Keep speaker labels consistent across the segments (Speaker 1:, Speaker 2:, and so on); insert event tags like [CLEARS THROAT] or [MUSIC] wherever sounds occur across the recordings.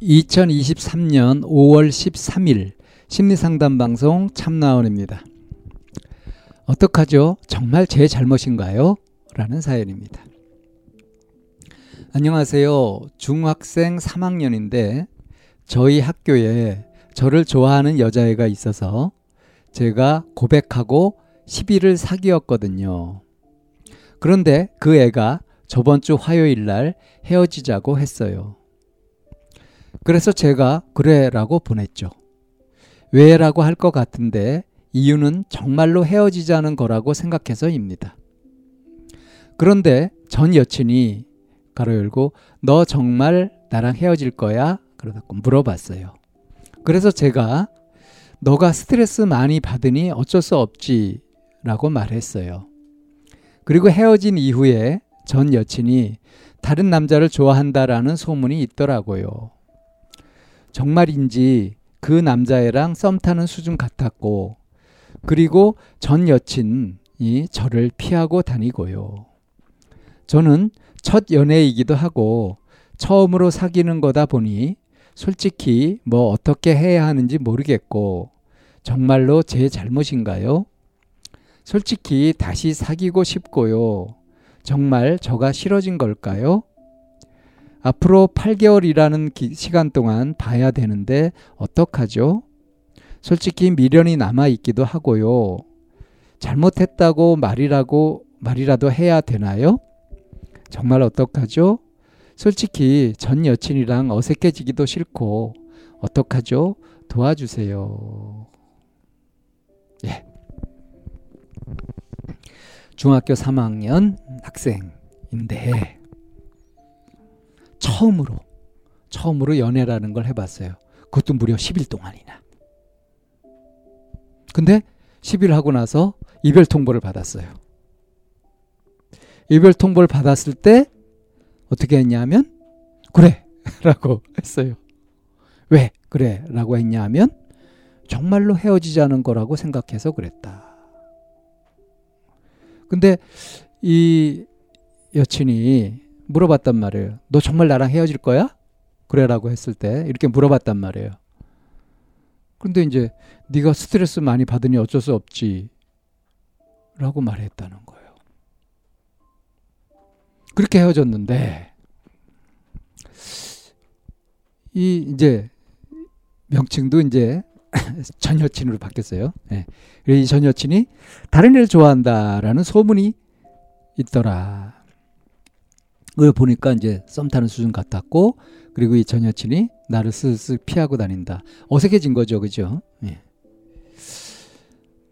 Speaker 1: 2023년 5월 13일 심리상담 방송 참나원입니다. 어떡하죠? 정말 제 잘못인가요? 라는 사연입니다. 안녕하세요. 중학생 3학년인데 저희 학교에 저를 좋아하는 여자애가 있어서 제가 고백하고 10일을 사귀었거든요. 그런데 그 애가 저번 주 화요일 날 헤어지자고 했어요. 그래서 제가 그래라고 보냈죠. 왜라고 할 것 같은데 이유는 정말로 헤어지자는 거라고 생각해서입니다. 그런데 전 여친이 가로 열고 너 정말 나랑 헤어질 거야? 그러다고 물어봤어요. 그래서 제가 너가 스트레스 많이 받으니 어쩔 수 없지 라고 말했어요. 그리고 헤어진 이후에 전 여친이 다른 남자를 좋아한다라는 소문이 있더라고요. 정말인지 그 남자애랑 썸 타는 수준 같았고, 그리고 전 여친이 저를 피하고 다니고요. 저는 첫 연애이기도 하고, 처음으로 사귀는 거다 보니, 솔직히 뭐 어떻게 해야 하는지 모르겠고, 정말로 제 잘못인가요? 솔직히 다시 사귀고 싶고요. 정말 저가 싫어진 걸까요? 앞으로 8개월이라는 기, 시간 동안 봐야 되는데 어떡하죠? 솔직히 미련이 남아 있기도 하고요. 잘못했다고 말이라고 말이라도 해야 되나요? 정말 어떡하죠? 솔직히 전 여친이랑 어색해지기도 싫고 어떡하죠? 도와주세요. 예. 중학교 3학년 학생인데 처음으로 처음으로 연애라는 걸 해봤어요. 그것도 무려 10일 동안이나. 근데 10일 하고 나서 이별 통보를 받았어요. 이별 통보를 받았을 때 어떻게 했냐면 그래 [LAUGHS] 라고 했어요. 왜 그래 라고 했냐면 정말로 헤어지자는 거라고 생각해서 그랬다. 근데 이 여친이 물어봤단 말이에요. 너 정말 나랑 헤어질 거야? 그래라고 했을 때 이렇게 물어봤단 말이에요. 근데 이제 네가 스트레스 많이 받으니 어쩔 수 없지. 라고 말했다는 거예요. 그렇게 헤어졌는데 이 이제 명칭도 이제 [LAUGHS] 전 여친으로 바뀌었어요. 네. 이전 여친이 다른 애를 좋아한다라는 소문이 있더라. 그걸 보니까 이제 썸 타는 수준 같았고, 그리고 이 전 여친이 나를 쓱쓱 피하고 다닌다. 어색해진 거죠, 그죠? 예.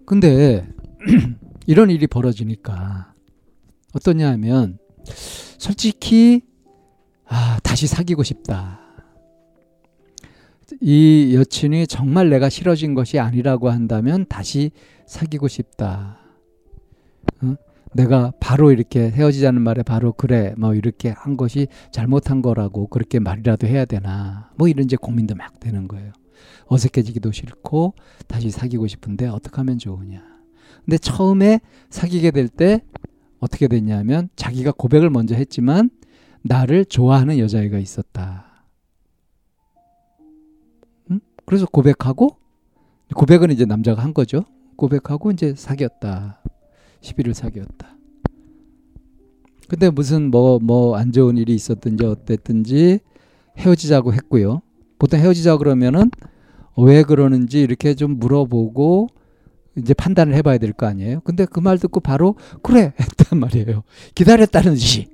Speaker 1: 근데 [CLEARS THROAT] 이런 일이 벌어지니까 어떠냐 하면 솔직히 아, 다시 사귀고 싶다. 이 여친이 정말 내가 싫어진 것이 아니라고 한다면 다시 사귀고 싶다. 어? 내가 바로 이렇게 헤어지자는 말에 바로 그래 뭐 이렇게 한 것이 잘못한 거라고 그렇게 말이라도 해야 되나 뭐 이런 이제 고민도 막 되는 거예요. 어색해지기도 싫고 다시 사귀고 싶은데 어떻게 하면 좋으냐. 근데 처음에 사귀게 될 때 어떻게 됐냐면 자기가 고백을 먼저 했지만 나를 좋아하는 여자애가 있었다. 그래서 고백하고 고백은 이제 남자가 한 거죠. 고백하고 이제 사귀었다. 10일을 사귀었다. 근데 무슨 뭐 뭐 안 좋은 일이 있었든지 어땠든지 헤어지자고 했고요. 보통 헤어지자 그러면은 왜 그러는지 이렇게 좀 물어보고 이제 판단을 해봐야 될 거 아니에요. 근데 그 말 듣고 바로 그래 했단 말이에요. 기다렸다는 듯이.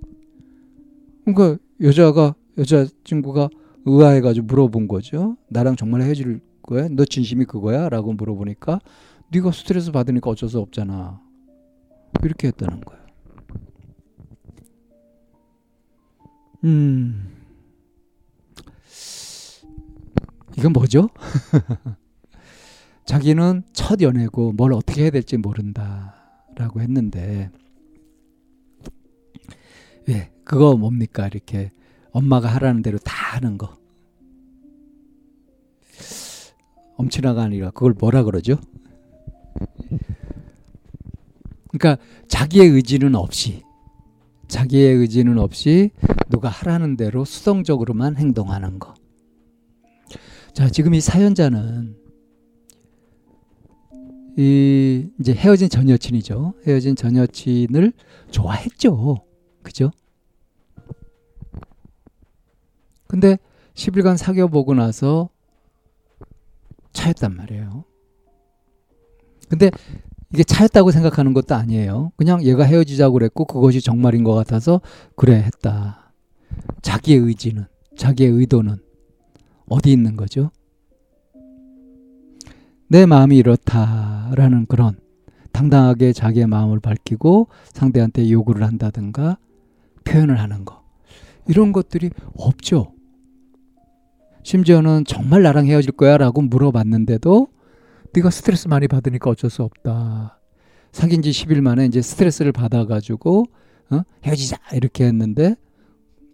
Speaker 1: 그러니까 여자가 여자 친구가 의아해가지고 물어본 거죠. 나랑 정말 헤어질 거야? 너 진심이 그거야? 라고 물어보니까 네가 스트레스 받으니까 어쩔 수 없잖아. 이렇게 했다는 거예요. 음, 이건 뭐죠? [LAUGHS] 자기는 첫 연애고 뭘 어떻게 해야 될지 모른다라고 했는데 예, 그거 뭡니까? 이렇게 엄마가 하라는 대로 다 하는 거. 엄친아가 아니라 그걸 뭐라 그러죠? 그러니까 자기의 의지는 없이 자기의 의지는 없이 누가 하라는 대로 수동적으로만 행동하는 거. 자, 지금 이 사연자는 이 이제 헤어진 전 여친이죠. 헤어진 전 여친을 좋아했죠. 그죠? 근데 10일간 사귀어 보고 나서 차였단 말이에요. 근데 이게 차였다고 생각하는 것도 아니에요. 그냥 얘가 헤어지자고 그랬고 그것이 정말인 것 같아서 그래 했다. 자기의 의지는 자기의 의도는 어디 있는 거죠? 내 마음이 이렇다라는 그런 당당하게 자기의 마음을 밝히고 상대한테 요구를 한다든가 표현을 하는 거 이런 것들이 없죠. 심지어는 정말 나랑 헤어질 거야 라고 물어봤는데도 네가 스트레스 많이 받으니까 어쩔 수 없다. 사귄 지 10일 만에 이제 스트레스를 받아가지고 어? 헤어지자 이렇게 했는데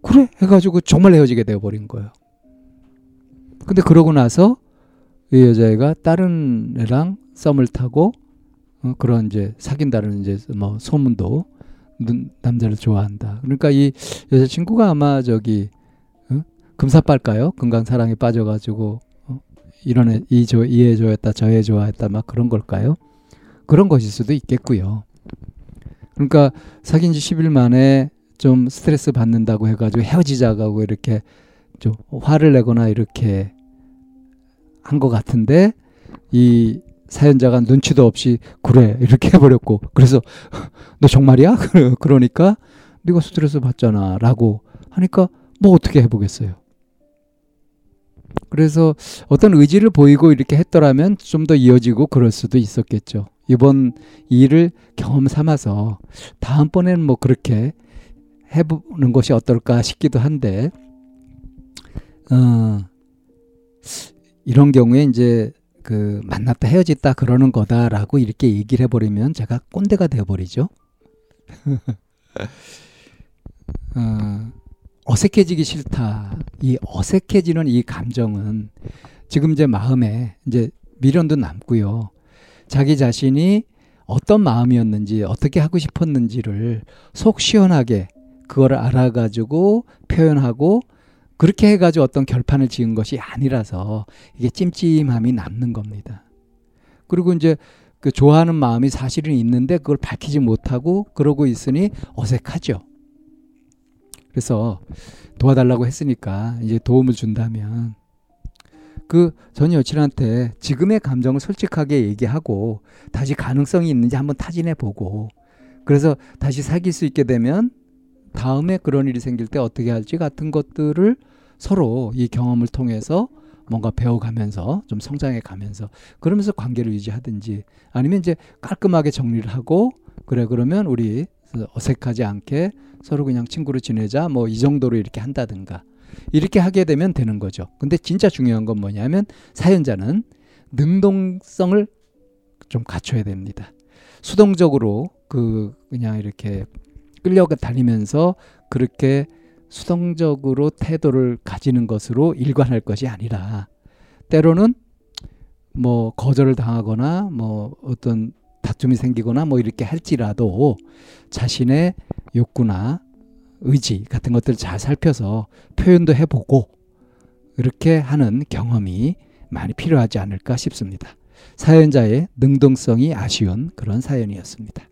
Speaker 1: 그래 해가지고 정말 헤어지게 되어버린 거예요. 근데 그러고 나서 이 여자애가 다른 애랑 썸을 타고 어, 그런 이제 사귄다는 이제 뭐 소문도 남자를 좋아한다. 그러니까 이 여자친구가 아마 저기 어? 금사빠일까요? 금강사랑에 빠져가지고 어? 이런 애, 이, 저, 이애 좋아했다, 저애 좋아했다, 막 그런 걸까요? 그런 것일 수도 있겠고요. 그러니까 사귄 지 10일 만에 좀 스트레스 받는다고 해가지고 헤어지자고 이렇게 좀 화를 내거나 이렇게 한 것 같은데 이 사연자가 눈치도 없이 그래 이렇게 해버렸고 그래서 [LAUGHS] 너 정말이야? [LAUGHS] 그러니까 네가 스트레스 받잖아라고 하니까 뭐 어떻게 해보겠어요. 그래서 어떤 의지를 보이고 이렇게 했더라면 좀 더 이어지고 그럴 수도 있었겠죠. 이번 일을 경험 삼아서 다음번에는 뭐 그렇게 해보는 것이 어떨까 싶기도 한데, 어, 이런 경우에 이제 그 만났다 헤어졌다 그러는 거다라고 이렇게 얘기를 해버리면 제가 꼰대가 되어버리죠. [LAUGHS] 어, 어색해지기 싫다. 이 어색해지는 이 감정은 지금 제 마음에 이제 미련도 남고요. 자기 자신이 어떤 마음이었는지 어떻게 하고 싶었는지를 속 시원하게 그걸 알아가지고 표현하고 그렇게 해가지고 어떤 결판을 지은 것이 아니라서 이게 찜찜함이 남는 겁니다. 그리고 이제 그 좋아하는 마음이 사실은 있는데 그걸 밝히지 못하고 그러고 있으니 어색하죠. 그래서 도와달라고 했으니까 이제 도움을 준다면 그 전 여친한테 지금의 감정을 솔직하게 얘기하고 다시 가능성이 있는지 한번 타진해 보고 그래서 다시 사귈 수 있게 되면 다음에 그런 일이 생길 때 어떻게 할지 같은 것들을 서로 이 경험을 통해서 뭔가 배워가면서 좀 성장해 가면서 그러면서 관계를 유지하든지 아니면 이제 깔끔하게 정리를 하고 그래 그러면 우리 어색하지 않게 서로 그냥 친구로 지내자 뭐 이 정도로 이렇게 한다든가 이렇게 하게 되면 되는 거죠. 근데 진짜 중요한 건 뭐냐면 사연자는 능동성을 좀 갖춰야 됩니다. 수동적으로 그 그냥 이렇게 끌려가 다니면서 그렇게 수동적으로 태도를 가지는 것으로 일관할 것이 아니라 때로는 뭐 거절을 당하거나 뭐 어떤 다툼이 생기거나 뭐 이렇게 할지라도 자신의 욕구나 의지 같은 것들을 잘 살펴서 표현도 해보고 이렇게 하는 경험이 많이 필요하지 않을까 싶습니다. 사연자의 능동성이 아쉬운 그런 사연이었습니다.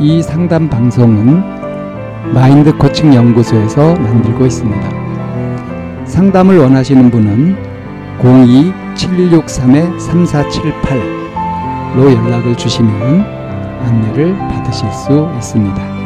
Speaker 1: 이 상담 방송은 마인드 코칭 연구소에서 만들고 있습니다. 상담을 원하시는 분은 02-763-3478로 연락을 주시면 안내를 받으실 수 있습니다.